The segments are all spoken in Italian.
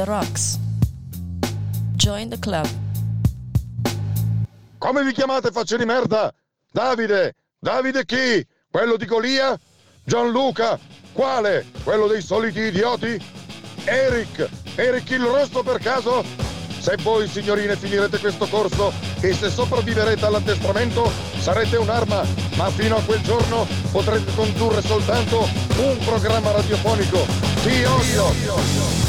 the rocks. Join the club. Come vi chiamate facce di merda? Davide? Davide chi? Quello di Golia? Gianluca? Quale? Quello dei soliti idioti? Eric? Eric il rosso per caso? Se voi signorine finirete questo corso e se sopravviverete all'addestramento sarete un'arma, ma fino a quel giorno potrete condurre soltanto un programma radiofonico. Ti odio! Transmission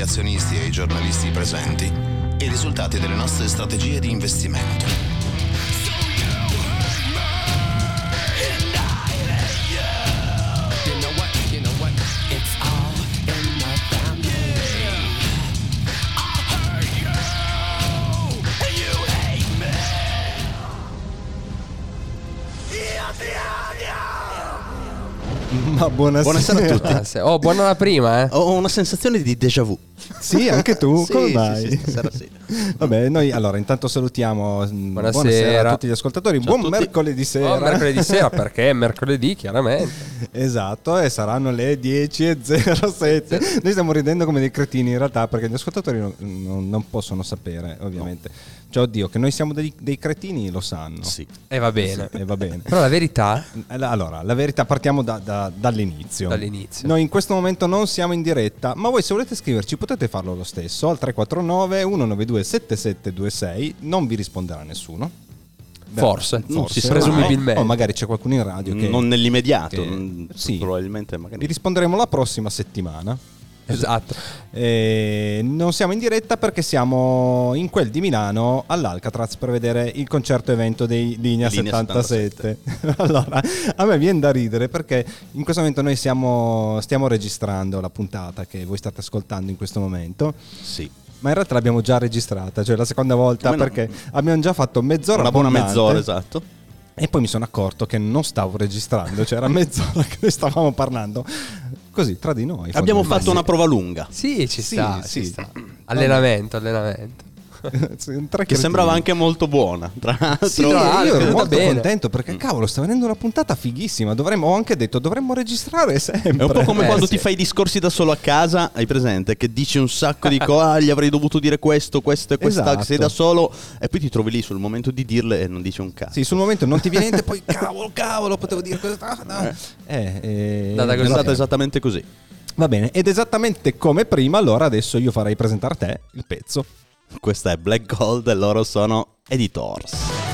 agli azionisti e ai giornalisti presenti i risultati delle nostre strategie di investimento. Buonasera. Buonasera a tutti. Se- Oh, buona la prima, eh. Ho una sensazione di déjà vu. Sì, anche tu, Sì, come sì, mai? sì, stasera sì. Vabbè, noi allora intanto salutiamo. mm, Buonasera. a tutti gli ascoltatori. Ciao Buon tutti. mercoledì sera. Oh, mercoledì sera perché è mercoledì, chiaramente. Esatto, e saranno le 10.07. Noi stiamo ridendo come dei cretini in realtà perché gli ascoltatori non, non- non possono sapere, ovviamente. Cioè, oddio, che noi siamo dei, dei cretini lo sanno. Sì. E va bene. E va bene. Però la verità, Allora, la verità partiamo da- da- dall'inizio. Dall'inizio. Noi in questo momento non siamo in diretta, ma voi se volete scriverci potete farlo lo stesso al 349 192 7726, non vi risponderà nessuno. Beh, Forse, non si sa presumibilmente. O magari c'è qualcuno in radio che Non nell'immediato, che- mm, sì. probabilmente magari. vi risponderemo la prossima settimana. Esatto. E non siamo in diretta perché siamo in quel di Milano all'Alcatraz per vedere il concerto evento dei Linea, Linea 77. allora, a me viene da ridere perché in questo momento noi siamo, stiamo registrando la puntata che voi state ascoltando in questo momento. Sì. Ma in realtà l'abbiamo già registrata, cioè la seconda volta Come no? perché abbiamo già fatto mezz'ora Una buona mezz'ora, esatto. E poi mi sono accorto che non stavo registrando, cioè era mezz'ora che noi stavamo parlando così tra di noi. Abbiamo fatto una prova lunga. Sì, ci sta, sì. ci sta. Allenamento, allenamento. Che sembrava anche molto buona. Tra l'altro, Sì, tra l'altro, io ero molto bene. contento perché cavolo, sta venendo una puntata fighissima. Dovremmo, ho anche detto, dovremmo registrare sempre. È un po' come Eh, quando sì. ti fai i discorsi da solo a casa, hai presente? Che dici un sacco di cose, ah, gli avrei dovuto dire questo, questo e quest'altro, Esatto. sei da solo, e poi ti trovi lì sul momento di dirle e non dici un cazzo. Sì, sul momento non ti viene niente, poi cavolo, cavolo, potevo dire questo. ah, no. Eh, eh, Andata È stata esattamente così. Va bene, ed esattamente come prima, allora adesso io farei presentare a te il pezzo. Questa è Black Gold e loro sono Editors.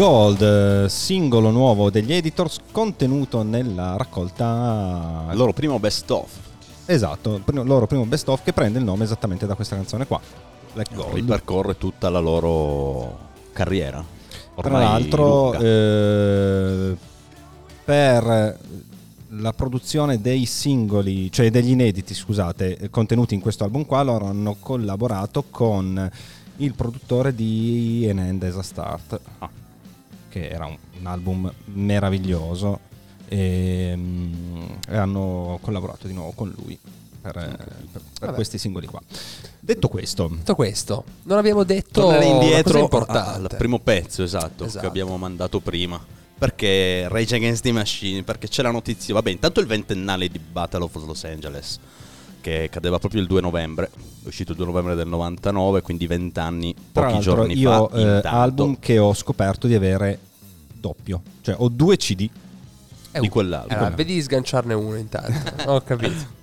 Gold, singolo nuovo degli Editors contenuto nella raccolta Il loro primo best of. Esatto, il loro primo best of che prende il nome esattamente da questa canzone qua. Black Gold. Ripercorre tutta la loro carriera. Tra Ormai l'altro, lunga. eh, per la produzione dei singoli, cioè degli inediti, scusate, contenuti in questo album qua, loro hanno collaborato con il produttore di An End as a Start, Ah. Che era un, un album meraviglioso e, mm, e hanno collaborato di nuovo con lui per, eh, per- per questi singoli qua. Detto questo, Detto questo, non abbiamo detto cosa indietro importante. al primo pezzo, esatto, Esatto. che abbiamo mandato prima. Perché Rage Against the Machine? Perché c'è la notizia, vabbè, intanto il ventennale di Battle of Los Angeles. Che cadeva proprio il 2 novembre, è uscito il 2 novembre del 99, quindi 20 anni, Tra pochi giorni io fa. eh, intanto. album che ho scoperto di avere doppio, cioè ho due CD, di quell'album. Allora, vedi di sganciarne uno intanto. Ho capito.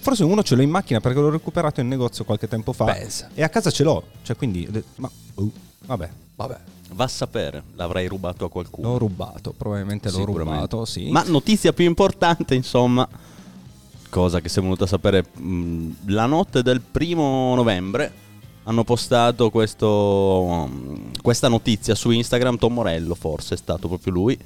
Forse uno ce l'ho in macchina perché l'ho recuperato in negozio qualche tempo fa Pensa. e a casa ce l'ho, cioè quindi ma uh, vabbè, Vabbè. Va a sapere, l'avrei rubato a qualcuno. l'ho rubato, probabilmente l'ho rubato, sì. Ma notizia più importante, insomma, cosa che sei venuto a sapere mh, la notte del primo novembre hanno postato questo, mh, questa notizia su Instagram, Tom Morello forse è stato proprio lui.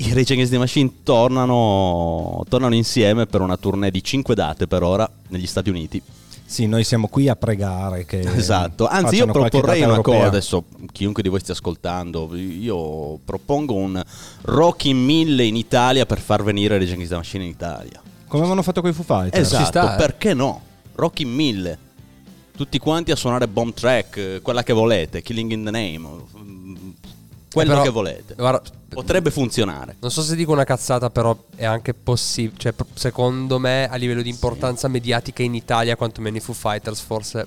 I Rage Against the Machine tornano, tornano insieme per una tournée di 5 date per ora negli Stati Uniti. Sì, noi siamo qui a pregare che Esatto, anzi io proporrei una cosa, adesso chiunque di voi stia ascoltando, io propongo un Rock in 1000 in Italia per far venire Rage Against the Machine in Italia. Come avevano fatto con i Foo Fighters. Esatto, sta, eh. perché no? Rock in 1000. Tutti quanti a suonare bomb track, eh, quella che volete, Killing in the Name, mm, quello però- che volete. Guarda, Potrebbe funzionare. non so se dico una cazzata, però è anche possibile. Cioè, secondo me, a livello di importanza mediatica in Italia, quantomeno i Foo Fighters, forse.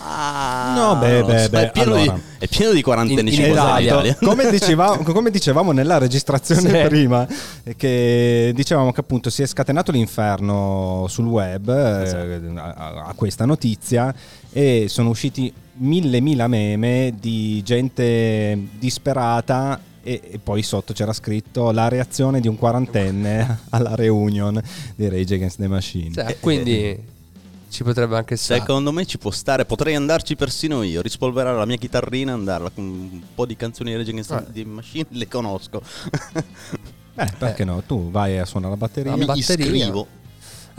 Ah, No, beh, beh, beh, è, pieno allora. di, è pieno di quarantenni In- in. Italia. come, dicevamo, come dicevamo nella registrazione Sì. prima, eh, che dicevamo che appunto si è scatenato l'inferno sul web eh, Esatto. a, a questa notizia e sono usciti mille mila meme di gente disperata e, e poi sotto c'era scritto la reazione di un quarantenne alla reunion di Rage Against the Machine. Cioè, quindi ci potrebbe anche stare. Secondo me ci può stare, potrei andarci persino io, rispolverare la mia chitarrina, andarla con un po' di canzoni di Rage Against Ah. the Machine, le conosco. Eh, perché no? Tu vai a suonare la batteria. La Mi batteria. iscrivo.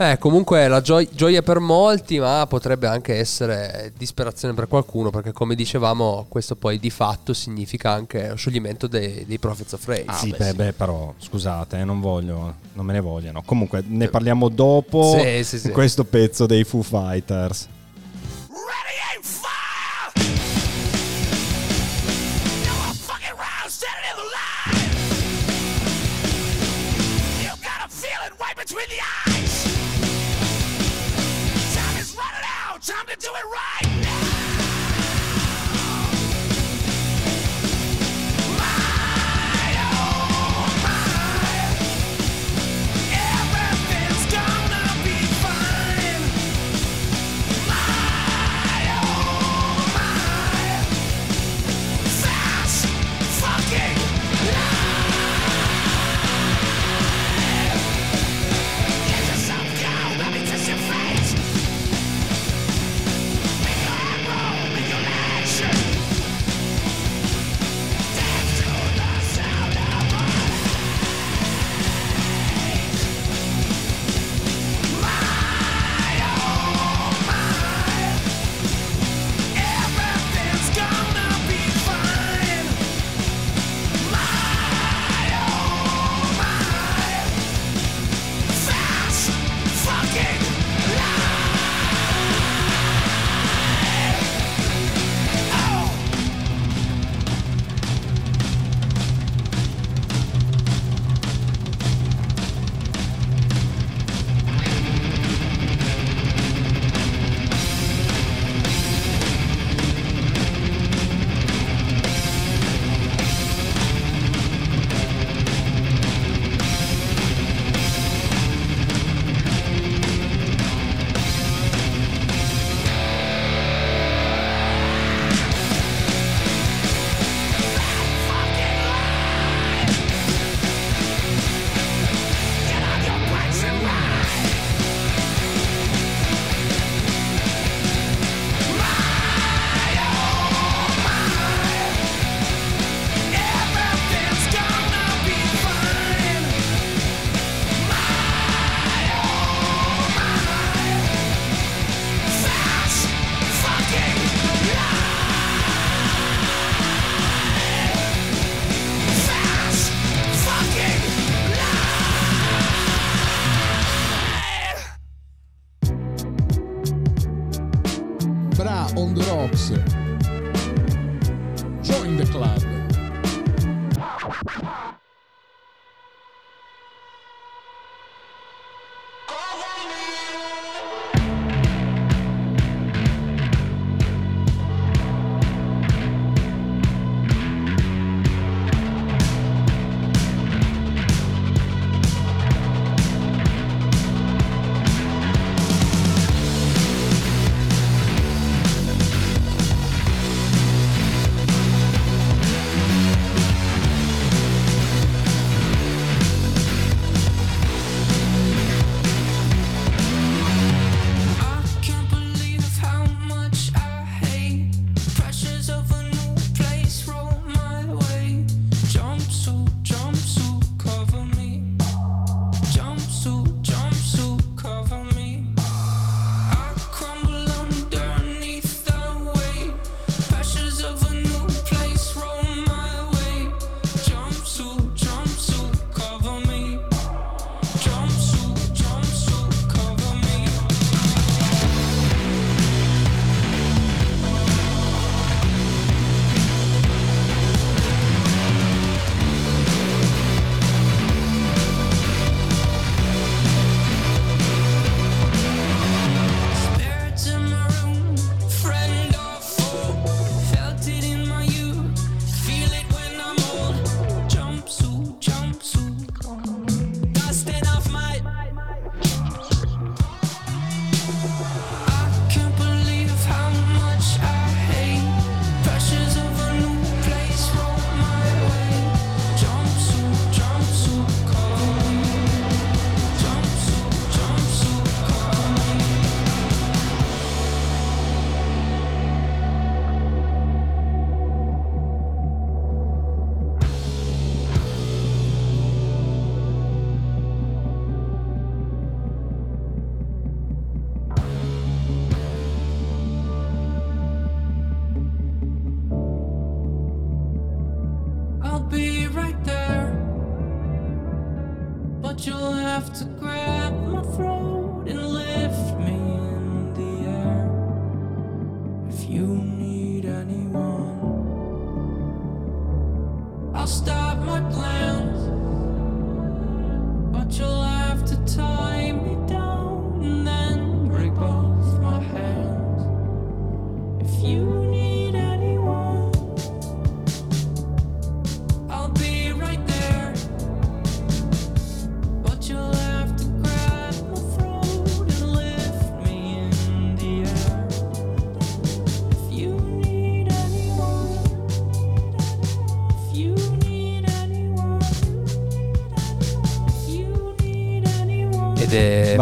Eh, comunque la gio- gioia per molti, ma potrebbe anche essere disperazione per qualcuno, perché come dicevamo, questo poi di fatto significa anche lo scioglimento dei, dei Prophets of Rage. Ah, sì, beh, beh, sì. beh, però scusate, eh, non voglio, non me ne vogliono. Comunque ne parliamo dopo Sì, sì, sì. questo pezzo dei Foo Fighters.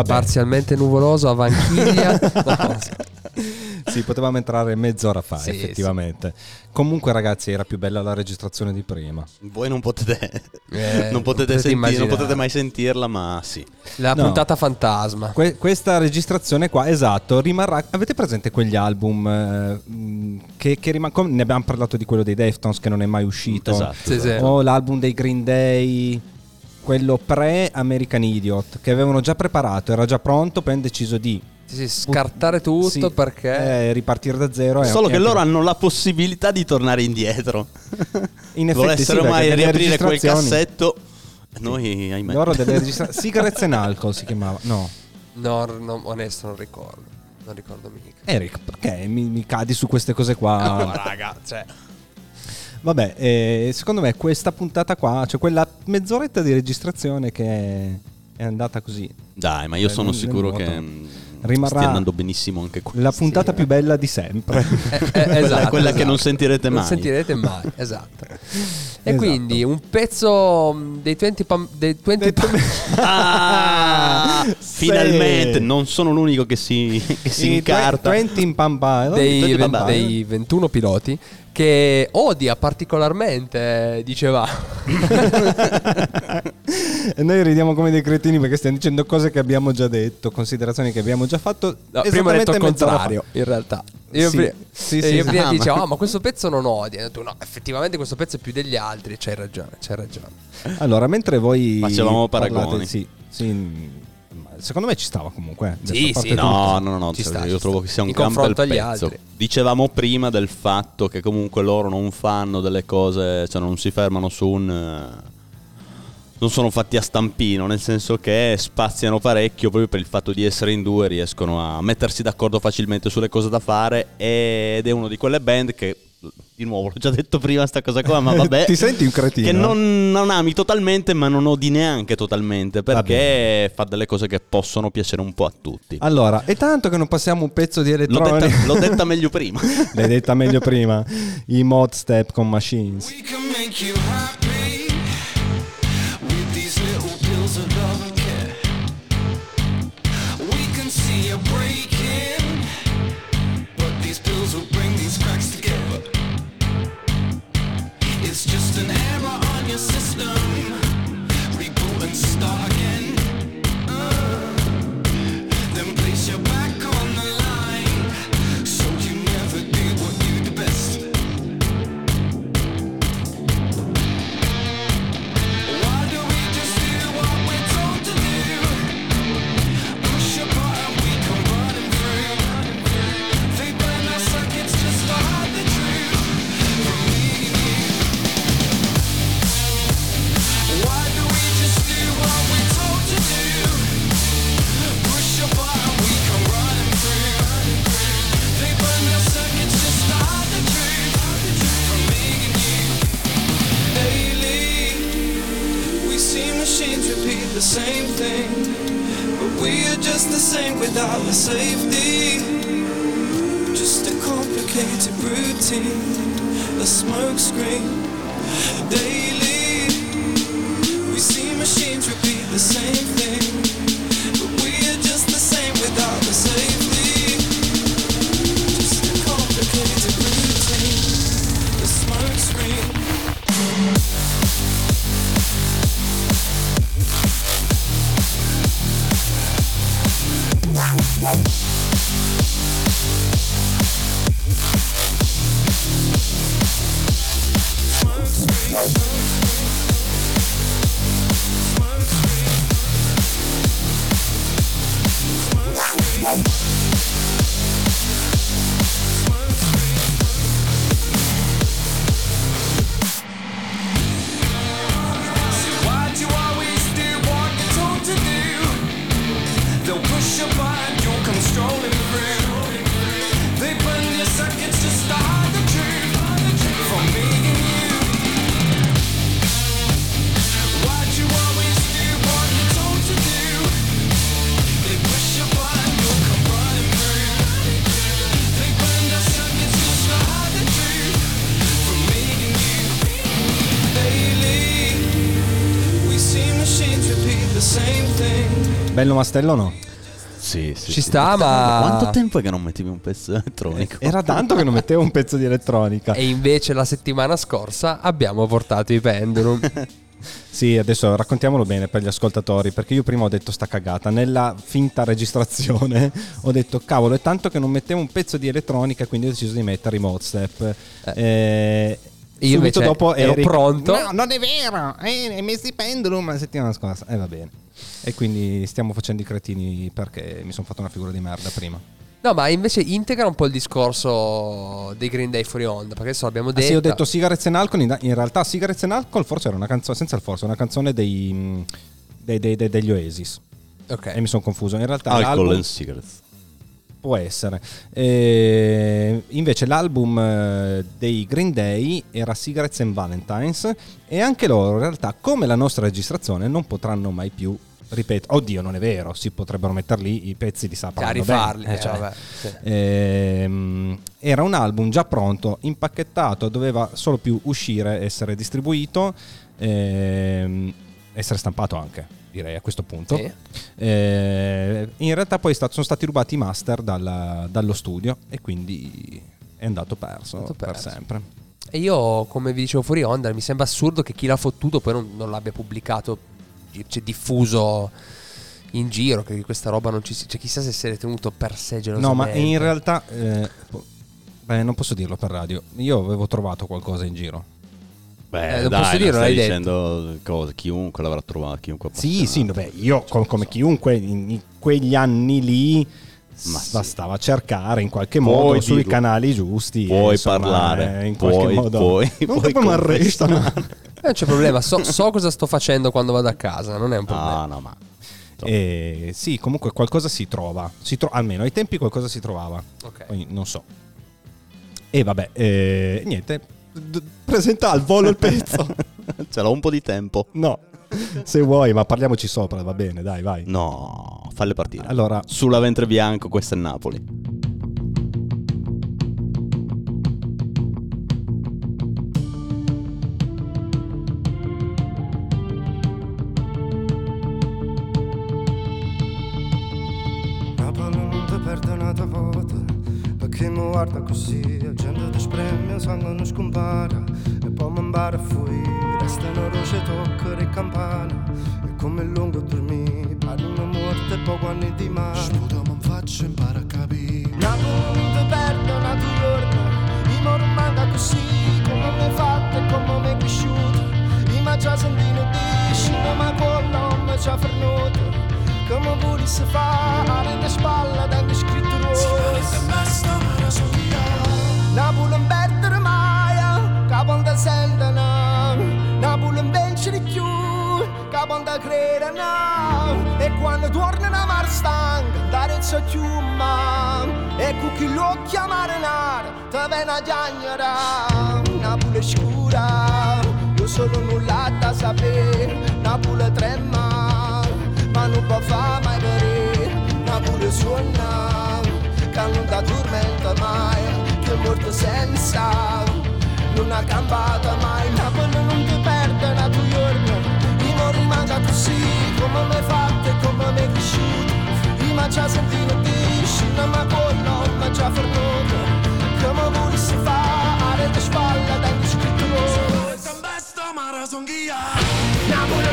Vabbè. parzialmente nuvoloso a Vanchiglia. Sì, potevamo entrare mezz'ora fa, Sì, effettivamente. Comunque, ragazzi, era più bella la registrazione di prima. Voi non potete, Eh, non, potete potete sentire- non potete mai sentirla, ma sì. La No. puntata fantasma. Que- questa registrazione qua, esatto, rimarrà. Avete presente quegli album eh, che, che rimangono? Ne abbiamo parlato di quello dei Deftones che non è mai uscito. Esatto. Sì, sì. O l'album dei Green Day, quello pre-American Idiot, che avevano già preparato, era già pronto, poi hanno deciso di Sì, sì, scartare tutto Sì, perché eh, ripartire da zero. e- Solo che loro hanno la possibilità di tornare indietro. In effetti Volessero sì, mai riaprire quel cassetto, noi, ahimè. Loro delle registrazioni. Cigarettes and Alcohol si chiamava. No. no, no, onesto non ricordo. Non ricordo mica. Eric, perché mi, mi cadi su queste cose qua? No, raga, cioè Vabbè, eh, secondo me questa puntata qua, cioè quella mezz'oretta di registrazione che è, andata così. Dai, ma io Eh, sono sicuro che mm, Rimarrà stia andando benissimo anche qui. La puntata più bella di sempre. Eh, eh, Quella- esatto, quella che esatto. non sentirete Non mai. sentirete mai, esatto. E Esatto. quindi un pezzo mh, dei 20 pam- dei 20 pam- Ah, Sì. finalmente non sono l'unico che si, che si incarta. 20 in Pampa. dei, Tutti ven- bambini. dei 21 piloti che odia particolarmente, diceva. e noi ridiamo come dei cretini perché stiamo dicendo cose che abbiamo già detto, considerazioni che abbiamo già fatto. No, prima ho detto il contrario, in realtà. Io, Sì, pri- sì, e sì, io sì. prima Ah, dicevo, ma- "Ah, ma questo pezzo non odia. Ho detto, no, effettivamente questo pezzo è più degli altri. C'hai ragione, c'hai ragione. Allora, mentre voi Facevamo parlate- paragoni. sì, sì, ma secondo me ci stava comunque. eh, Sì, sì. No, no, no, no, Ci cioè, sta, io ci trovo che sia un gran bel pezzo. altri. Dicevamo prima del fatto che comunque loro non fanno delle cose, cioè non si fermano su un... eh, Non sono fatti a stampino, nel senso che spaziano parecchio proprio per il fatto di essere in due, riescono a mettersi d'accordo facilmente sulle cose da fare ed è uno di quelle band che, di nuovo, l'ho già detto prima sta cosa qua, ma vabbè... Ti senti un cretino? Che non, non ami totalmente, ma non odi neanche totalmente, perché fa delle cose che possono piacere un po' a tutti. Allora, è tanto che non passiamo un pezzo di L'ho elettronica. detta, l'ho detta meglio prima. L'hai detta meglio prima. I mod step con machines. We can make you happy with these little pills of love the same thing, but we are just the same without the safety. Just a complicated routine, a smokescreen. Daily, we see machines repeat the same thing, Bello Mastello no? Sì, sì. Ci sì. sta, ma- Quanto tempo è che non mettevi un pezzo elettronico? Era tanto che non mettevo un pezzo di elettronica. E invece la settimana scorsa abbiamo portato i pendulum. Sì, adesso raccontiamolo bene per gli ascoltatori, perché io prima ho detto sta cagata, nella finta registrazione ho detto cavolo è tanto che non mettevo un pezzo di elettronica, quindi ho deciso di mettere i mod step. Eh, Io subito invece dopo ero Eric, pronto. No, non è vero, eh, hai messo i pendulum la settimana scorsa. E va bene. E quindi stiamo facendo i cretini perché mi sono fatto una figura di merda prima. No, ma invece integra un po' il discorso dei Green Day fuori onda. Perché adesso l'abbiamo Ah, detto. sì, ho detto Cigarettes and Alcohol, in, in realtà Cigarettes and Alcohol forse era una canzone, senza il forse, una canzone dei, mm, dei- dei- dei- degli Oasis. Ok. E mi sono confuso. In realtà Alcohol and cigarettes. Può essere. Eh, invece l'album eh, dei Green Day era Cigarettes and Valentines e anche loro in realtà come la nostra registrazione non potranno mai più ripeto oddio non è vero si potrebbero mettere lì i pezzi di Sapa A rifarli, eh, vabbè, sì. Ehm, era un album già pronto impacchettato doveva solo più uscire essere distribuito ehm, essere stampato anche direi a questo punto Sì. eh, in realtà poi è stato- sono stati rubati i master dalla- dallo studio e quindi è andato perso, Andato per perso. sempre. E io, come vi dicevo fuori onda, mi sembra assurdo che chi l'ha fottuto poi non, non l'abbia pubblicato, cioè diffuso in giro, che questa roba non ci sia. Cioè, chissà se si è tenuto per sé No, ma in realtà, eh, beh, non posso dirlo per radio. Io avevo trovato qualcosa in giro. Beh, Eh, non dai, posso non dirlo, stai l'hai detto. dicendo cose, chiunque l'avrà trovato, chiunque Sì, sì, vabbè, io com- come chiunque in, in quegli anni lì Ma sì. bastava cercare in qualche Puoi modo sui dirlo. canali giusti. Puoi insomma, parlare, eh, in qualche puoi, modo. puoi, non puoi che mi arrestano. Eh, non c'è problema, so, so cosa sto facendo quando vado a casa, non è un problema. No, no, ma E sì, comunque qualcosa si trova. Si tro- almeno ai tempi qualcosa si trovava. Ok. Poi non so. E vabbè, eh, niente. Presenta al volo il pezzo. ce l'ho un po' di tempo. no, se vuoi, ma parliamoci sopra, va bene, dai, vai. No, falle partire. Allora, Sulla ventre bianco, questo è. Napoli fuori Resta una roce tocca le campane. E come lungo dormì Pare una morte e poi quando di mare Sputo mi faccio impara a capire. Napoli non ti perde una giorno Io mi rimanga così Come mi hai fatto e come mi è cresciuto mi già sentito dici Ma con l'uomo ci ha fermato come volesse fare le spalle da scritto rosso capo non crede no. E quando torna una mar stanca dare c'è più ma e con chi lo chiamare nare te viene a chiagnare Napoli è scura io sono nulla da sapere. Napoli trema ma non può fare mai vedere. Napoli suona che non ti tormenta mai. Che è morto senza non ha cambiato mai. Napoli non ti perde una così come mi hai fatto e come mi hai cresciuto mi già sentito dici ma con non mi già fermato come volessi fare le spalle da scritto Napoli non perde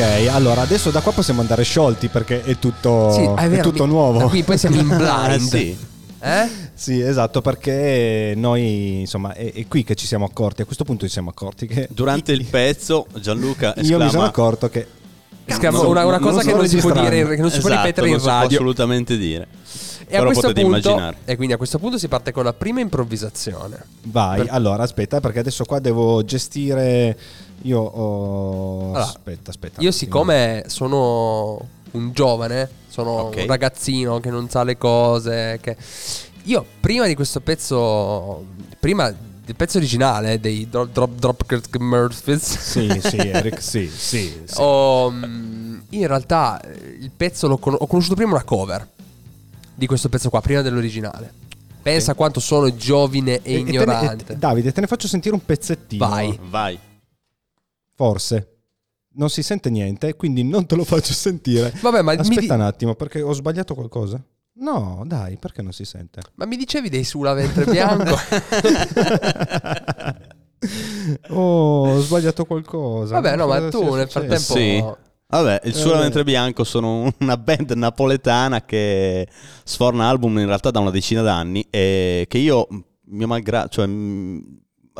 Ok, allora adesso da qua possiamo andare sciolti perché è tutto, Sì, è vero, tutto mi- nuovo. qui poi siamo in blind. Ah, sì. Eh? Sì, esatto, perché noi, insomma, è, è qui che ci siamo accorti, a questo punto ci siamo accorti che Durante il pezzo Gianluca io esclama mi sono accorto che Esclama Non- una, una non cosa che sto non si può dire, che non si può Esatto, ripetere non in si può radio. assolutamente dire. E a questo potete punto, immaginare. e quindi a questo punto si parte con la prima improvvisazione. vai, Per- allora aspetta perché adesso qua devo gestire io ho Allora, aspetta, aspetta. Io siccome sono un giovane, sono Ok. un ragazzino che non sa le cose, che... io prima di questo pezzo, prima del pezzo originale dei Drop Drop Drop Murphys, Sì, sì, Eric, sì, sì, sì. mm, in realtà eh, il pezzo l'ho con- ho conosciuto prima una cover di questo pezzo qua, prima dell'originale. Pensa quanto sono giovine e, E- e te ne- ignorante. e- Davide, te ne faccio sentire un pezzettino. Vai. Vai. Forse. Non si sente niente, quindi non te lo faccio sentire. Vabbè, ma Aspetta di- un attimo, perché ho sbagliato qualcosa? No, dai, perché non si sente? Ma mi dicevi dei Sula ventre bianco? oh, ho sbagliato qualcosa. Vabbè, no, ma tu nel frattempo... Sì. Vabbè, il suo Eh. Ventre Bianco sono una band napoletana che sforna album in realtà da una decina d'anni e che io, mio malgrado, cioè,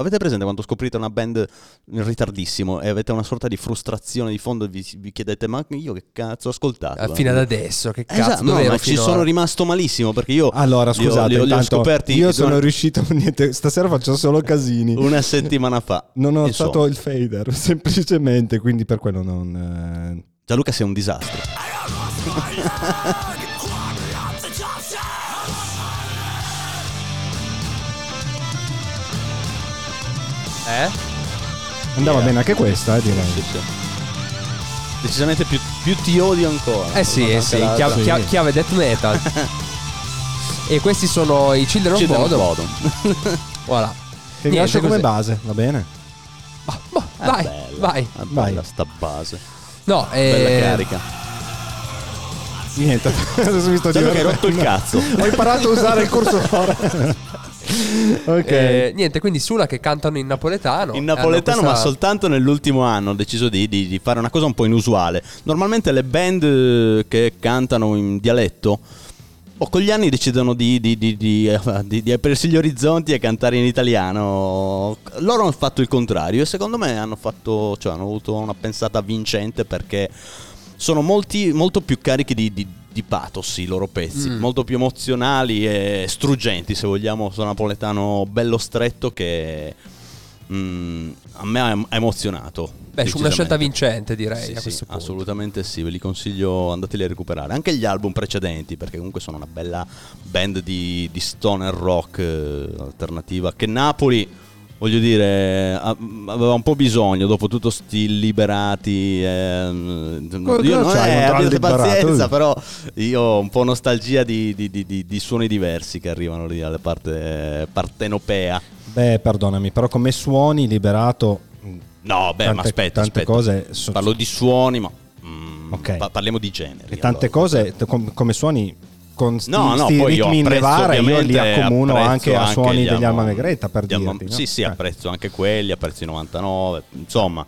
avete presente quando scoprite una band in ritardissimo e avete una sorta di frustrazione di fondo e vi, vi chiedete ma io che cazzo ho ascoltato? Fino ad adesso, che cazzo Esatto, no, ma ci sono rimasto malissimo perché io Allora, li ho- scusate, li ho, li ho scoperti io sono durante- riuscito, niente, stasera faccio solo casini. una settimana fa. Non ho Insomma, alzato il fader, semplicemente, quindi per quello non... eh, Gianluca sei un disastro. Eh? Andava Yeah. bene anche questa, eh, direi. Sì, sì. Decisamente più, più ti odio ancora. Eh sì, eh sì, chiave, Sì. chiave- chiave death metal. e questi sono i Children of Children of Bodom. Bodom. Voilà. Che mi Niente, lascio come così. base, va bene? Boh, È vai, bella, vai. è Vai. bella sta base. No, Bella eh, carica. Niente, adesso mi sto divertendo. rotto il cazzo. Ho imparato a usare il cursore. Ok. Eh, niente, quindi Sula che cantano in napoletano. In Hanno napoletano, questa- ma soltanto nell'ultimo anno ho deciso di, di- di fare una cosa un po' inusuale. Normalmente le band eh, che cantano in dialetto, o con gli anni decidono di, di- di- di- eh, di- di aprirsi gli orizzonti e cantare in italiano. Loro hanno fatto il contrario e secondo me hanno, fatto, cioè, hanno avuto una pensata vincente perché sono molti, molto più carichi di, di- di pathos i loro pezzi, Mm. molto più emozionali e struggenti, se vogliamo, sono napoletano bello stretto che mm, a me ha emozionato. Beh, su una scelta vincente direi Sì, a sì, punto. assolutamente sì, ve li consiglio, andateli a recuperare. Anche gli album precedenti, perché comunque sono una bella band di, di stoner rock eh, alternativa che Napoli, voglio dire, aveva un po' bisogno dopo tutto sti liberati. ehm, Cosa io non c'hai è, abbiate pazienza, però io ho un po' nostalgia di, di- di- di- di suoni diversi che arrivano lì alla parte partenopea. Beh, perdonami, però come suoni liberato... No, beh, ma tante- aspetta, tante aspetta. cose so- Parlo di suoni, ma mm, Ok. pa- parliamo di generi. E tante allora. cose come suoni con sti, No, no, sti poi io ritmi in apprezzo levare io li ovviamente, accomuno apprezzo anche a suoni gli degli Alma- Negretta per Alma- dirti no? Sì, sì, Eh. apprezzo anche quelli, apprezzo i 99, insomma.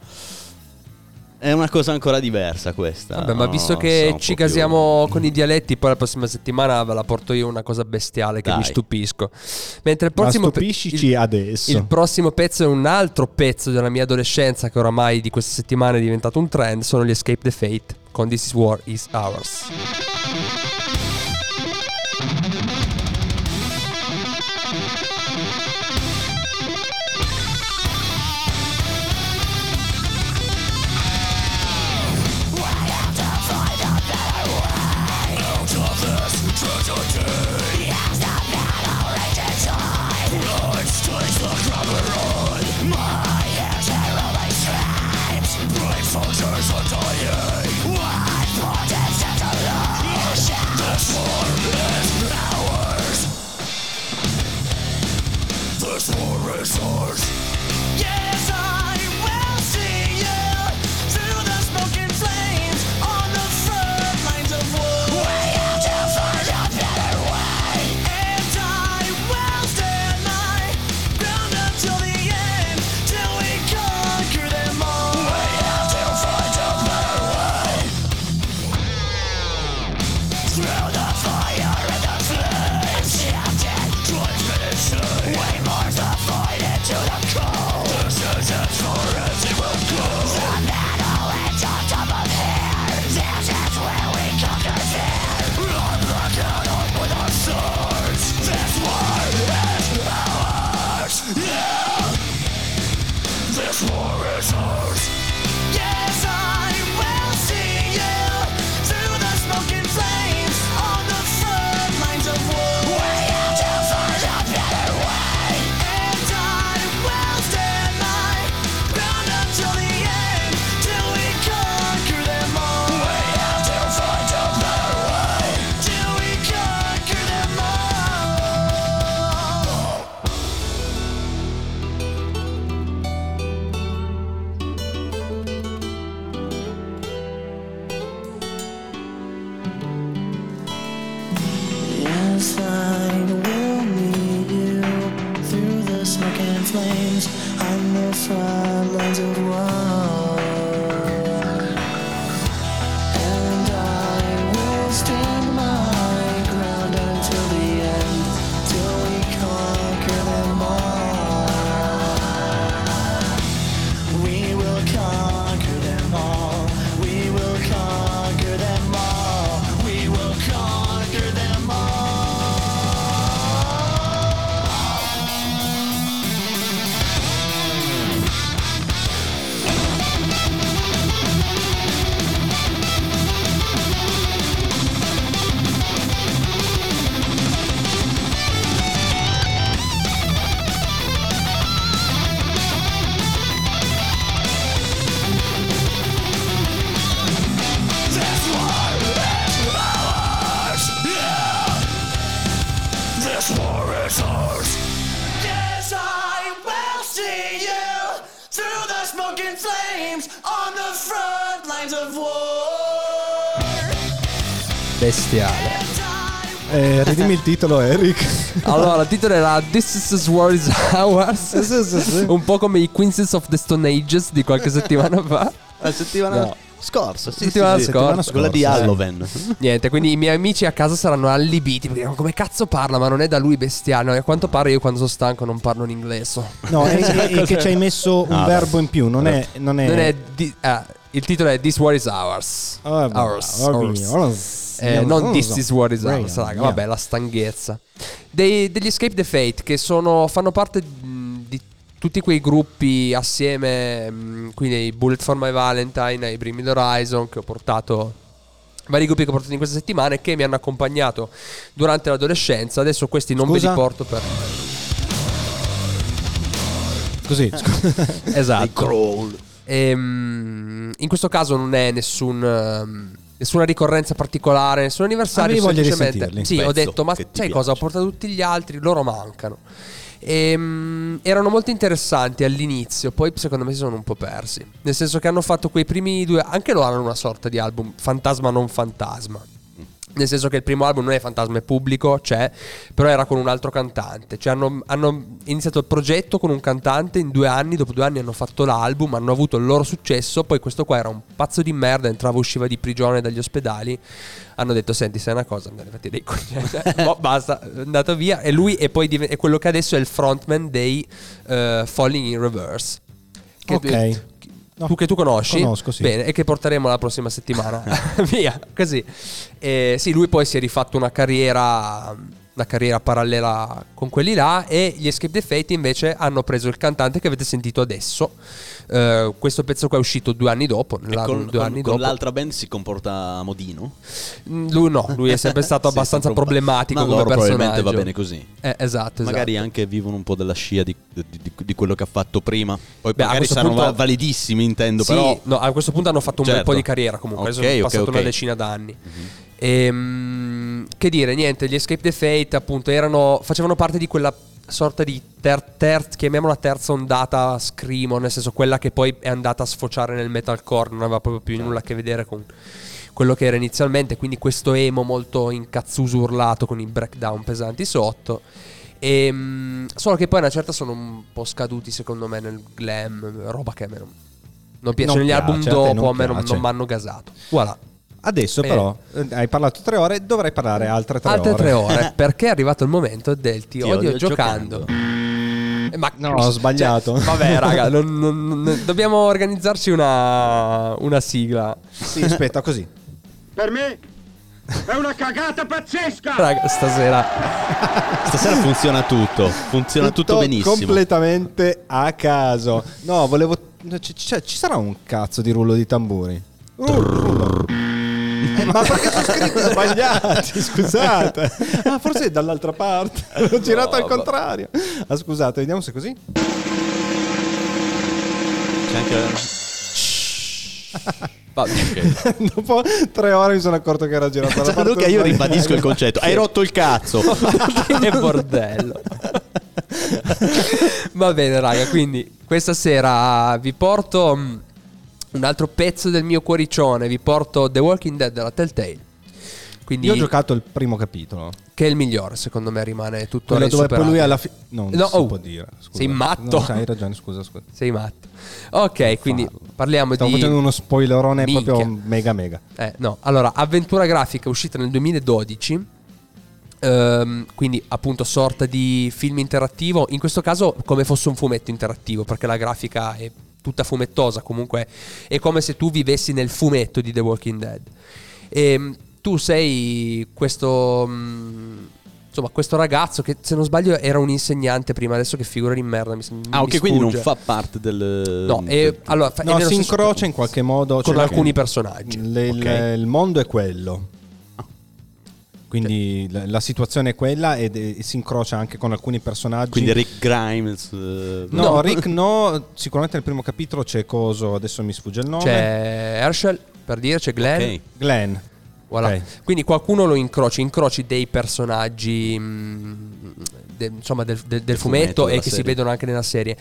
È una cosa ancora diversa questa. Vabbè, ma no? visto Sono che ci po' più- casiamo con i dialetti, poi la prossima settimana ve la porto io una cosa bestiale che Dai. mi stupisco. Mentre il Ma prossimo pe- stupiscici il- adesso. Il prossimo pezzo è un altro pezzo della mia adolescenza che oramai di queste settimane è diventato un trend, sono gli Escape the Fate con This is War is Ours. Ridimi il titolo, Eric. Allora, il titolo era This is War is Ours. Un po' come i Queens of the Stone Ages di qualche settimana fa. La settimana No. scorsa, sì, Settimana sì, sì. scorsa. Quella di eh. Halloween. Niente, quindi i miei amici a casa saranno allibiti perché dicono, come cazzo parla, ma non è da lui bestiale. E a quanto pare io quando sono stanco non parlo in inglese. No, è, è- è che ci hai messo un Ah, verbo in più, non è... Non è, Non è di- ah, il titolo è This War is Ours. Beh, Ours, ours. ours. Eh, Non non so. This is War is Ours, raga. yeah. Vabbè, la stanchezza. Dei- degli Escape the Fate che sono, fanno parte di tutti quei gruppi assieme, mh, quindi i Bullet for My Valentine, i Bring Me the Horizon che ho portato vari gruppi che ho portato in queste settimane che mi hanno accompagnato durante l'adolescenza. Adesso questi non Scusa? ve li porto per Così, scusa. Esatto. Ehm, in questo caso non è nessun, ehm, nessuna ricorrenza particolare, nessun anniversario. Semplicemente-. Sì, ho detto, ma sai cosa? Ho portato tutti gli altri, loro mancano. Ehm, erano molto interessanti all'inizio, poi secondo me si sono un po' persi. Nel senso che hanno fatto quei primi due. Anche loro hanno una sorta di album fantasma non fantasma. Nel senso che il primo album non è Fantasma è pubblico, c'è, però era con un altro cantante. Cioè hanno, hanno iniziato il progetto con un cantante in due anni, dopo due anni hanno fatto l'album, hanno avuto il loro successo, poi questo qua era un pazzo di merda, entrava e usciva di prigione dagli ospedali. Hanno detto, senti, sai una cosa, andate fatti dei coglioni. Boh, basta, è andato via. E lui è poi div- è quello che adesso è il frontman dei eh, Falling in Reverse. Che Ok. No, tu che tu conosci? conosco, sì. Bene, e che porteremo la prossima settimana. Via, così. E sì, lui poi si è rifatto una carriera, una carriera parallela con quelli là e gli Escape the Fate invece hanno preso il cantante che avete sentito adesso. Eh, questo pezzo qua è uscito due anni dopo, nell'album con, due con- anni con dopo. l'altra band si comporta a modino? Mm, Lui no, lui è sempre stato Sì, abbastanza sempre problematico Ma come loro probabilmente personaggio. va bene così. Eh, esatto, Magari esatto. anche vivono un po' della scia di, di- di- di quello che ha fatto prima. Poi Beh, magari saranno punto- va- validissimi, intendo, Sì, però... no, a questo punto hanno fatto un bel Certo. po' di carriera comunque. Ok, Adesso sono ok, passato ok. una decina d'anni. Ehm, che dire, niente, gli Escape the Fate appunto erano, facevano parte di quella sorta di ter- ter- chiamiamola terza ondata screamo, nel senso quella che poi è andata a sfociare nel metalcore, non aveva proprio più nulla a che vedere con quello che era inizialmente, quindi questo emo molto incazzuso urlato con i breakdown pesanti sotto. Ehm, solo che poi a una certa sono un po' scaduti secondo me nel glam, roba che a me non, non piace. Non Negli piace, album dopo a me non mi hanno gasato. Voilà. Adesso Bene. però eh, hai parlato tre ore, dovrai parlare altre tre Altre ore. tre ore perché è arrivato il momento del ti, Ti odio, odio giocando. Eh, Ma No, ho sbagliato. Cioè, vabbè, raga, non- non- non- dobbiamo organizzarci una, una sigla. Sì, aspetta, così. Per me è una cagata pazzesca! Raga, stasera. Stasera funziona tutto, funziona tutto, benissimo. completamente a caso. No, volevo... c- c- ci sarà un cazzo di rullo di tamburi? Uh, rullo. Eh, ma perché sono scritti sbagliati? Scusate. Ah, forse è dall'altra parte. L'ho girato al contrario. Ah, scusate, vediamo se è così. C'è anche... Va- ok. Dopo tre ore mi sono accorto che era girato dalla parte Gianluca, io ribadisco il concetto. Hai rotto il cazzo. che bordello. Va bene, raga. Quindi questa sera vi porto mm, un altro pezzo del mio cuoricione. Vi porto The Walking Dead della Telltale. Quindi, Io ho giocato il primo capitolo. che è il migliore, secondo me, rimane tutto Quello dove poi lui alla fine... No, non No, si oh, può dire. Scusa. sei matto. No, hai ragione, scusa, scusa. Sei matto. Ok, quindi parliamo Stavo di. facendo uno spoilerone Minchia. proprio mega mega. Eh, no, allora, avventura grafica uscita nel 2012. ehm, quindi appunto sorta di film interattivo, in questo caso come fosse un fumetto interattivo, perché la grafica è tutta fumettosa, comunque è come se tu vivessi nel fumetto di The Walking Dead. E tu sei questo mm, insomma, questo ragazzo che se non sbaglio era un insegnante prima, adesso che figura di merda mi, mi Ah, ok, quindi non sfugge. fa parte del... No, e allora No, si incrocia in qualche modo con cioè, alcuni che- personaggi. le- il, Ok. il mondo è quello. Quindi la, la situazione è quella ed- e si incrocia anche con alcuni personaggi. Quindi Rick Grimes... eh, no, No. Rick no, sicuramente nel primo capitolo c'è Coso, adesso mi sfugge il nome. C'è Herschel, per dire, c'è Glenn. Ok. Glenn. Voilà. Ok. Quindi qualcuno lo incroci, incroci dei personaggi mh, de- insomma del, del- del fumetto, fumetto, e che si serie. vedono anche nella serie.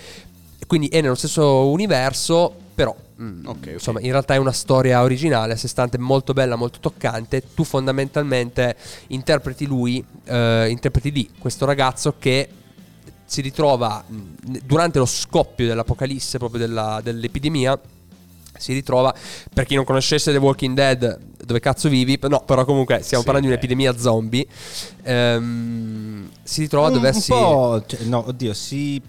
Quindi è nello stesso universo, però mm, Ok, ok. insomma in realtà è una storia originale, a sé stante, molto bella, molto toccante. Tu fondamentalmente interpreti lui, eh, interpreti lì questo ragazzo che si ritrova mh, durante lo scoppio dell'apocalisse, proprio della- dell'epidemia. Si ritrova, per chi non conoscesse The Walking Dead, dove cazzo vivi? No, però comunque stiamo Sì, parlando di beh. un'epidemia zombie. Ehm, si ritrova a un, un doversi. po', cioè, no, oddio, si,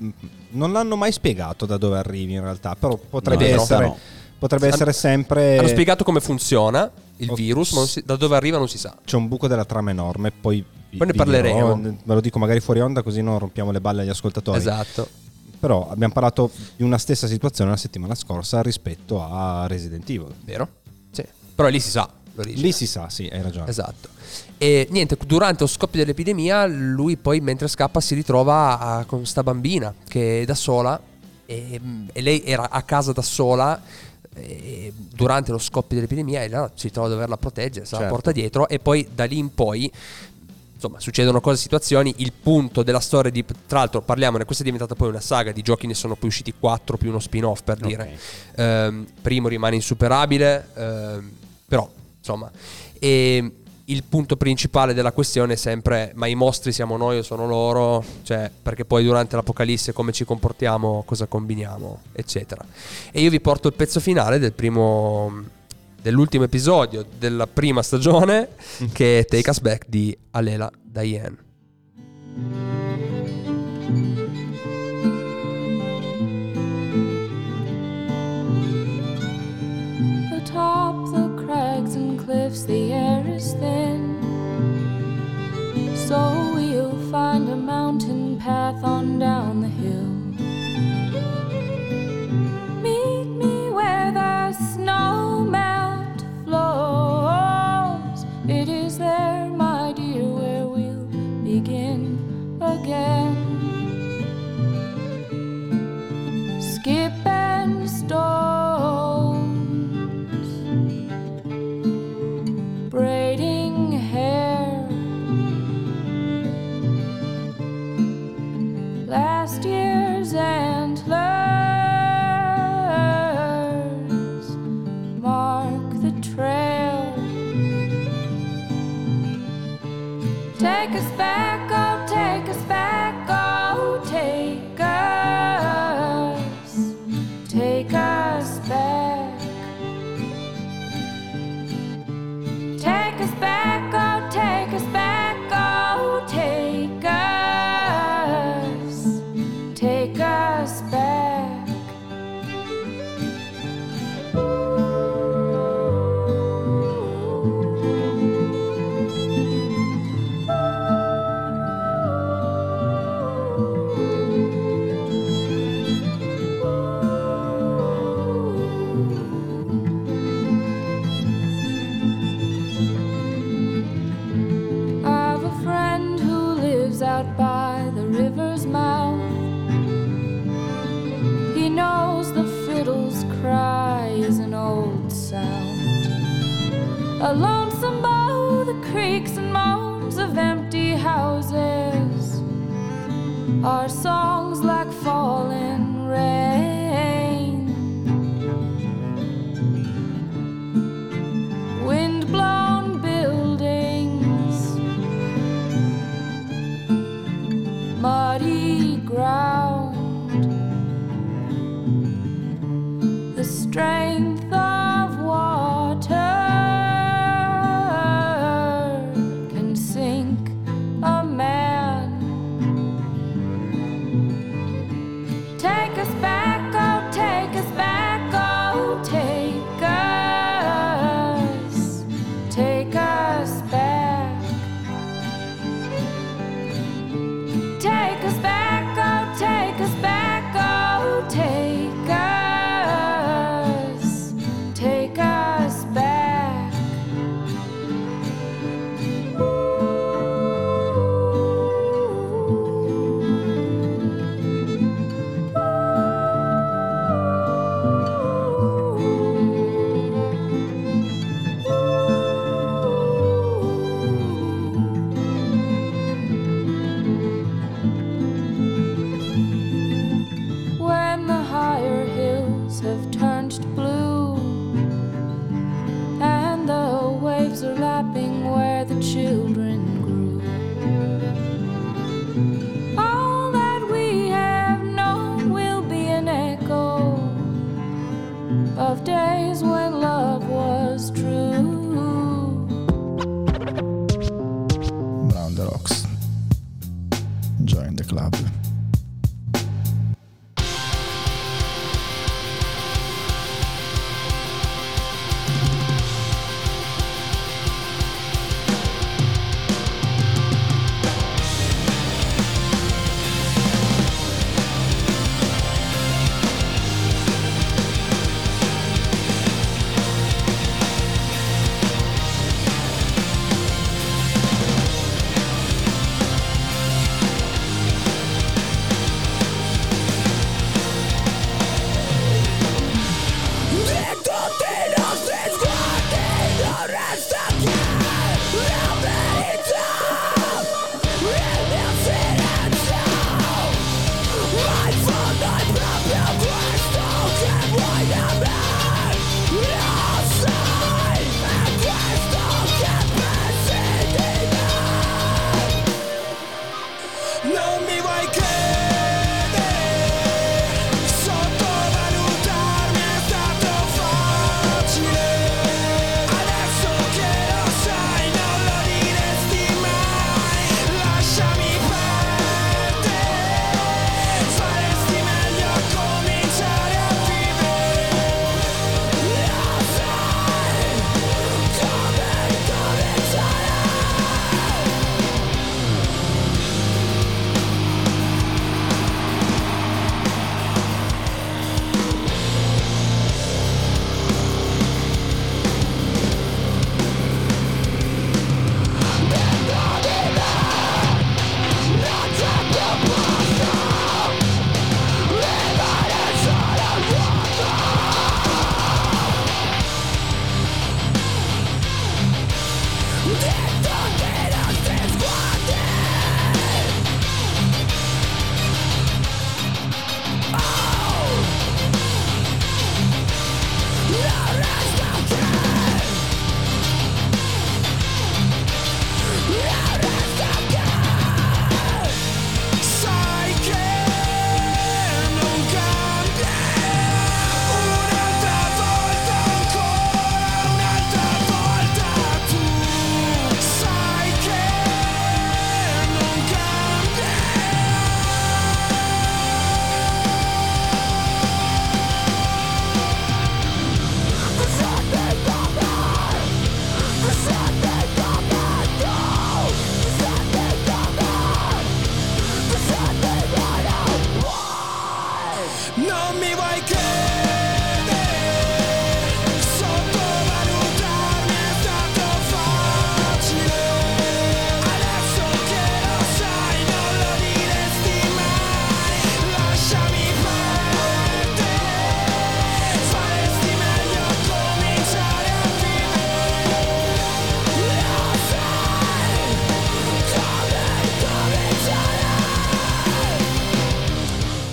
non l'hanno mai spiegato da dove arrivi in realtà, però potrebbe, vero, essere, però. potrebbe essere sempre... Hanno spiegato come funziona il Ok. virus, ma si- da dove arriva non si sa. C'è un buco della trama enorme, poi... Poi ne parleremo. dirò, ve lo dico magari fuori onda così non rompiamo le balle agli ascoltatori. Esatto. Però abbiamo parlato di una stessa situazione la settimana scorsa rispetto a Resident Evil. Vero? Sì. Però lì si sa l'origine. Lì si sa, sì, hai ragione. Esatto. E niente, durante lo scoppio dell'epidemia, lui poi mentre scappa si ritrova a- con sta bambina che è da sola e, e lei era a casa da sola durante lo scoppio dell'epidemia e allora si trova a doverla proteggere, se la Certo. porta dietro e poi da lì in poi insomma succedono cose, situazioni, il punto della storia di tra l'altro parliamone, questa è diventata poi una saga, di giochi ne sono poi usciti quattro più uno spin-off per dire. Ehm, primo rimane insuperabile, ehm, però insomma, e il punto principale della questione è sempre ma i mostri siamo noi o sono loro, cioè perché poi durante l'apocalisse come ci comportiamo, cosa combiniamo, eccetera. E io vi porto il pezzo finale del primo dell'ultimo episodio della prima stagione che è Take Us Back di Alela Diane. Atop the crags the air is thin. So we'll find a mountain path on down the hill.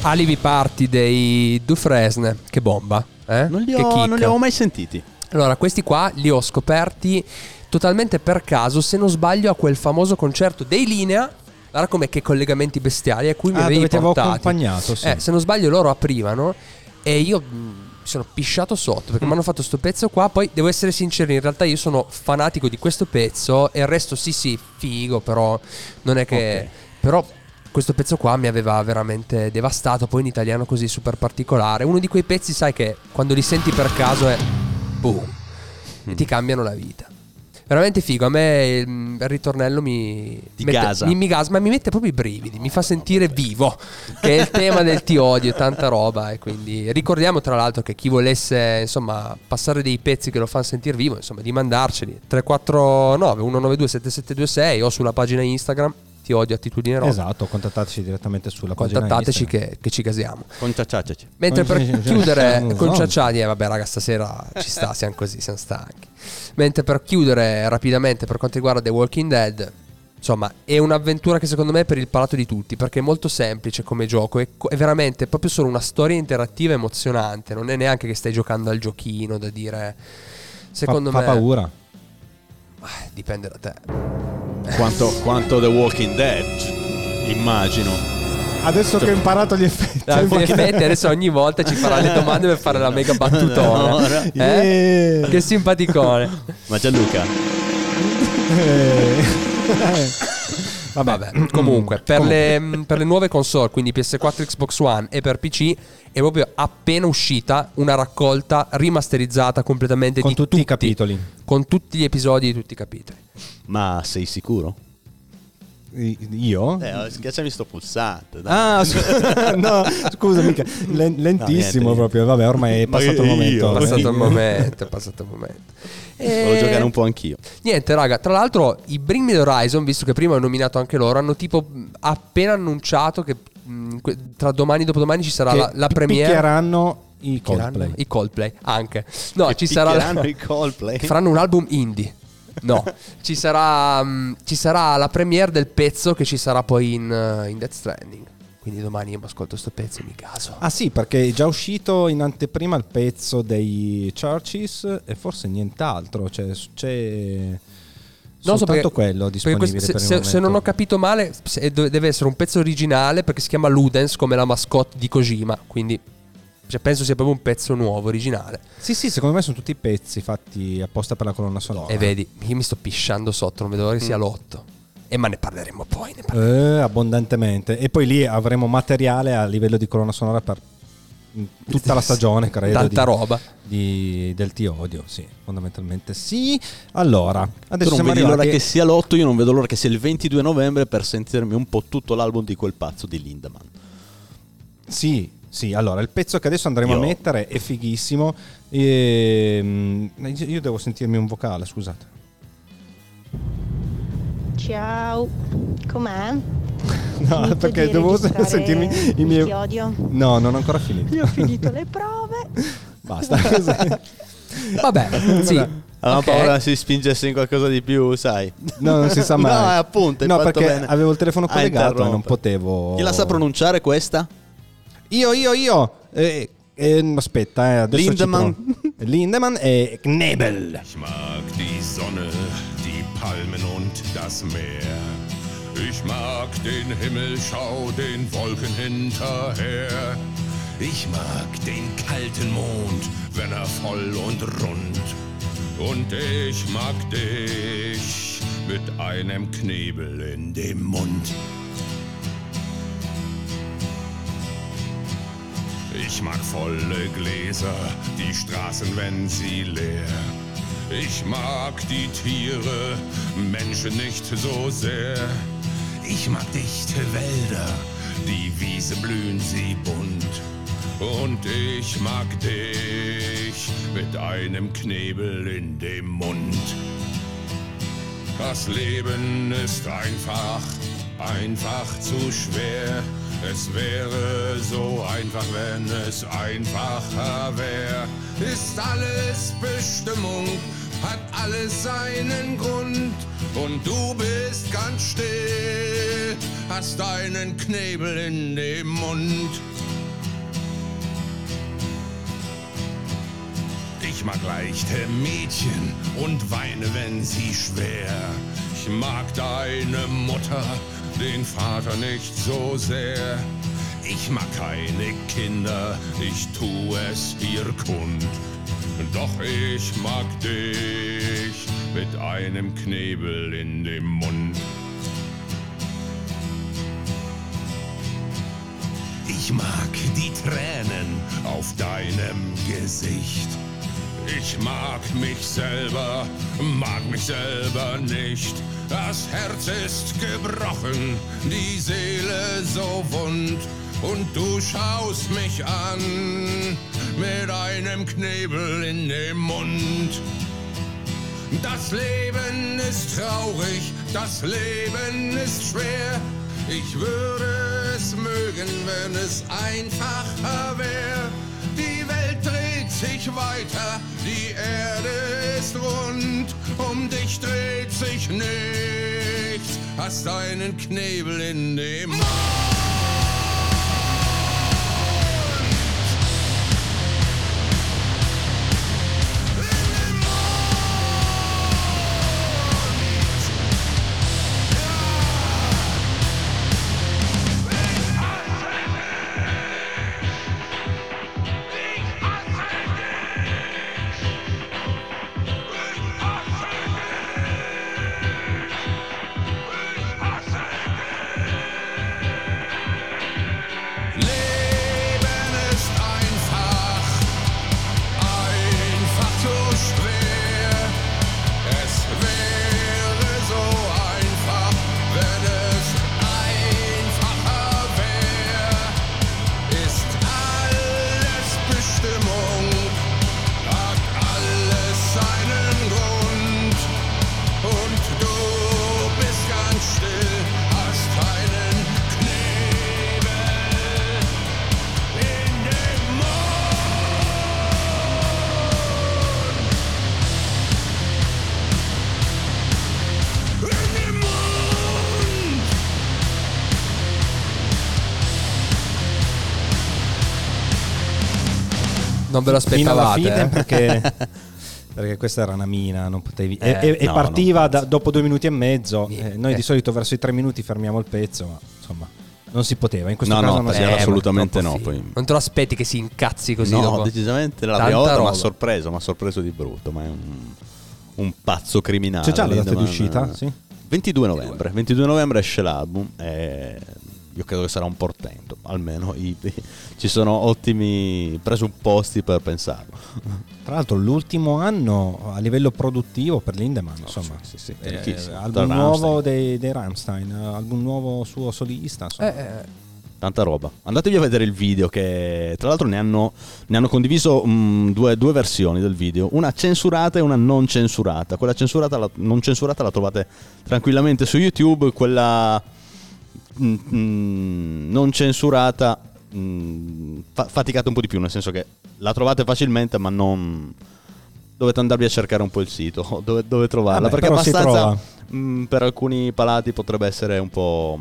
Alibi Party dei Dufresne. Che bomba, eh? Non li, Che ho, chicca. non li avevo mai sentiti. Allora, questi qua li ho scoperti totalmente per caso, se non sbaglio, a quel famoso concerto dei Linea. Guarda come che collegamenti bestiali a cui mi Ah, avevi portati. accompagnato, sì. Eh, se non sbaglio loro aprivano e io mh, mi sono pisciato sotto Mm. perché mi hanno fatto sto pezzo qua. Poi devo essere sincero, in realtà io sono fanatico di questo pezzo e il resto sì sì, figo, però non è che... Ok. Però questo pezzo qua mi aveva veramente devastato, poi in italiano così super particolare. Uno di quei pezzi, sai che quando li senti per caso è boom e ti cambiano la vita. Veramente figo, a me il, ritornello mi Ti mette, gasa. mi, mi gasa, ma mi mette proprio i brividi, mi fa sentire vivo, che è il tema del ti odio, tanta roba e quindi ricordiamo tra l'altro che chi volesse insomma passare dei pezzi che lo fanno sentire vivo, insomma di mandarceli 349 192 7726 o sulla pagina Instagram ti odio attitudine roba. Esatto, contattateci direttamente sulla pagina Contattateci che, che ci gasiamo. Conciacciaci. Mentre per chiudere con. Ciacciani, eh, vabbè, raga, stasera ci sta, siamo così, siamo stanchi. Mentre per chiudere rapidamente per quanto riguarda The Walking Dead, insomma, è un'avventura che secondo me è per il palato di tutti, perché è molto semplice come gioco, è, co- è veramente proprio solo una storia interattiva emozionante, non è neanche che stai giocando al giochino da dire. Secondo fa, me fa paura. dipende da te. Quanto, quanto The Walking Dead, immagino. Adesso che ho imparato gli effetti. Dai, gli effetti, adesso ogni volta ci farà le domande per fare la mega battutona. No, no. Eh? Yeah. Che simpaticone. Ma Gianluca, Eh. Vabbè. Vabbè, comunque, per le, per le nuove console, quindi PS4, Xbox One e per PC, è proprio appena uscita una raccolta rimasterizzata completamente Con di tutti i capitoli. Con tutti gli episodi di tutti i capitoli. ma sei sicuro? Io? Eh, schiacciami sto pulsante. dai. Ah, scu- no, scusa, mica. Len- lentissimo niente. proprio. Vabbè, ormai è passato il momento. È passato il momento, è passato il momento. Volevo E- giocare un po' anch'io. Niente, raga, tra l'altro i Bring Me the Horizon, visto che prima ho nominato anche loro, hanno tipo appena annunciato che mh, tra domani e dopodomani ci sarà Che la, la premiere. picchieranno i? Coldplay. I Coldplay, anche. No, Che ci sarà la- i Coldplay. che faranno un album indie. No, ci sarà, mh, ci sarà la premiere del pezzo che ci sarà poi in, uh, in Death Stranding. Quindi domani io mi ascolto sto pezzo e mi caso. Ah sì, perché è già uscito in anteprima il pezzo dei Churches e forse nient'altro, cioè c'è Non so perché- quello perché disponibile questo- per se, il se- se non ho capito male, deve essere un pezzo originale perché si chiama Ludens come la mascotte di Kojima. Quindi cioè, penso sia proprio un pezzo nuovo, originale. Sì, sì, secondo me sono tutti pezzi fatti apposta per la colonna sonora. E vedi, io mi sto pisciando sotto, non vedo l'ora che sia l'otto. E ma ne parleremo poi. Ne Eh, abbondantemente. E poi lì avremo materiale a livello di colonna sonora per mm, tutta la stagione, credo. Tanta di- roba. di- del Ti Odio, sì, fondamentalmente sì. Allora, Tu adesso non siamo vedi l'ora arrivati... che sia l'8, io non vedo l'ora che sia il 22 novembre per sentirmi un po' tutto l'album di quel pazzo di Lindemann. Sì, sì, allora il pezzo che adesso andremo a Io- mettere è fighissimo. Ehm, io devo sentirmi un vocale, scusate. Ciao, com'è? No, Finito perché registrare sentirmi i il miei... Ti odio? No, non ho ancora finito. Io ho finito le prove. Basta. Vabbè, sì. Avevamo Ok. paura che si spingesse in qualcosa di più, sai. No, non si sa mai. No, appunto, No, fatto perché bene avevo il telefono a collegato e non potevo... Chi la sa pronunciare questa? Io, io, io. Eh, eh, aspetta, eh, adesso Lindemann. Lindemann e Knebel. Ich mag die Sonne, die Palmen und das Meer. Ich mag den Himmel, schau den Wolken hinterher. Ich mag den kalten Mond, wenn er voll und rund. Und ich mag dich mit einem Knebel in dem Mund. Ich mag volle Gläser, die Straßen, wenn sie leer. Ich mag die Tiere, Menschen nicht so sehr. Ich mag dichte Wälder, die Wiese blühen sie bunt. Und ich mag dich mit einem Knebel in dem Mund. Das Leben ist einfach, einfach zu schwer. Es wäre so einfach, wenn es einfacher wäre. Ist alles Bestimmung, hat alles seinen Grund. Und du bist ganz still, hast einen Knebel in dem Mund. Ich mag leichte Mädchen und weine, wenn sie schwer. Ich mag deine Mutter, den Vater nicht so sehr. Ich mag keine Kinder, ich tu es ihr kund. Doch ich mag dich mit einem Knebel in dem Mund. Ich mag die Tränen auf deinem Gesicht. Ich mag mich selber, mag mich selber nicht. Das Herz ist gebrochen, die Seele so wund. Und du schaust mich an mit einem Knebel in dem Mund. Das Leben ist traurig, das Leben ist schwer. Ich würde es mögen, wenn es einfacher wäre. Sich weiter, die Erde ist rund. Um dich dreht sich nichts, hast einen Knebel in dem Mund. Non ve lo fino alla aspettavate, fine eh? perché, perché questa era una mina, non potevi... e- Eh, e, e no, partiva non da- dopo due minuti e mezzo. eh, noi eh. di solito verso i tre minuti fermiamo il pezzo, ma insomma non si poteva. In questo No, caso no, non si tagliare poteva. assolutamente no. Poi. Non te lo aspetti che si incazzi così no, dopo. decisamente la prima volta mi ha sorpreso, mi ha sorpreso di brutto, ma è un, un pazzo criminale. C'è già la data di uscita? Sì. 22 novembre. 22 novembre esce l'album e io credo che sarà un portento, almeno i- ci sono ottimi presupposti per pensarlo. Tra l'altro l'ultimo anno a livello produttivo per Lindemann, insomma, sì, sì, eh, carichissimo. album nuovo dei, dei Rammstein, eh, album nuovo suo solista. insomma. Eh, Tanta roba. Andatevi a vedere il video che tra l'altro ne hanno, ne hanno condiviso mm, due, due versioni del video, una censurata e una non censurata. Quella censurata, la, non censurata la trovate tranquillamente su YouTube, quella mm, mm, non censurata mm, fa- faticate un po' di più, nel senso che la trovate facilmente ma non... Dovete andarvi a cercare un po' il sito, dove, dove trovarla, Vabbè, perché abbastanza trova. mm, per alcuni palati potrebbe essere un po'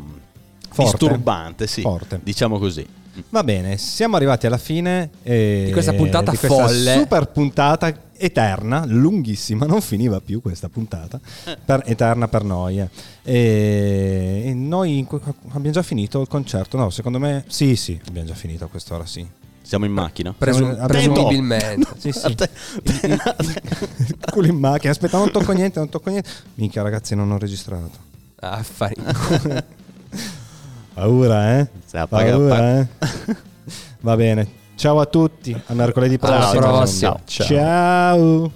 Forte. disturbante, sì, Forte. diciamo così. Va bene, siamo arrivati alla fine eh, Di questa puntata di questa folle. super puntata eterna, lunghissima, non finiva più questa puntata, per- eterna per noi. eh. E, e noi abbiamo già finito il concerto, no, secondo me sì, sì, abbiamo già finito a quest'ora, sì. Siamo in macchina? Presum- presumibilmente. Sì, sì. Il culo in macchina, aspetta, non tocco niente, non tocco niente. Minchia ragazzi, non ho registrato. Ah, fai. Paura, eh? Paura, eh? Va bene. Ciao a tutti, a mercoledì Alla prossimo. prossima. Ciao. Ciao.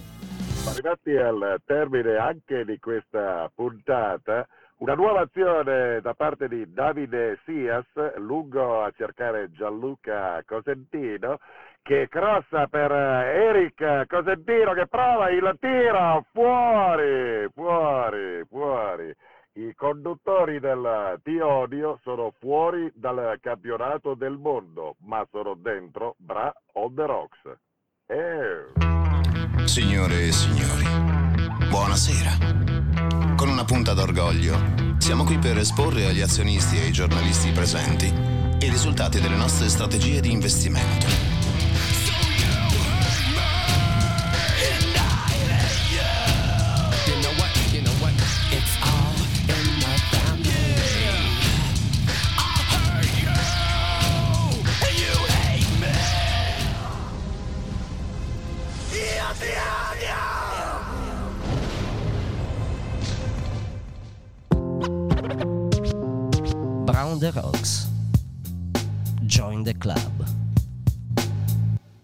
Arrivati al termine anche di questa puntata, una nuova azione da parte di Davide Sias, lungo a cercare Gianluca Cosentino, che crossa per eh, Eric Cosentino che prova il tiro, fuori, fuori, fuori. I conduttori del Ti Odio sono fuori dal campionato del mondo, ma sono dentro Bra on the Rocks. Eh. Signore e signori, buonasera. Con una punta d'orgoglio, siamo qui per esporre agli azionisti e ai giornalisti presenti i risultati delle nostre strategie di investimento. Brown the Rocks. Join the club.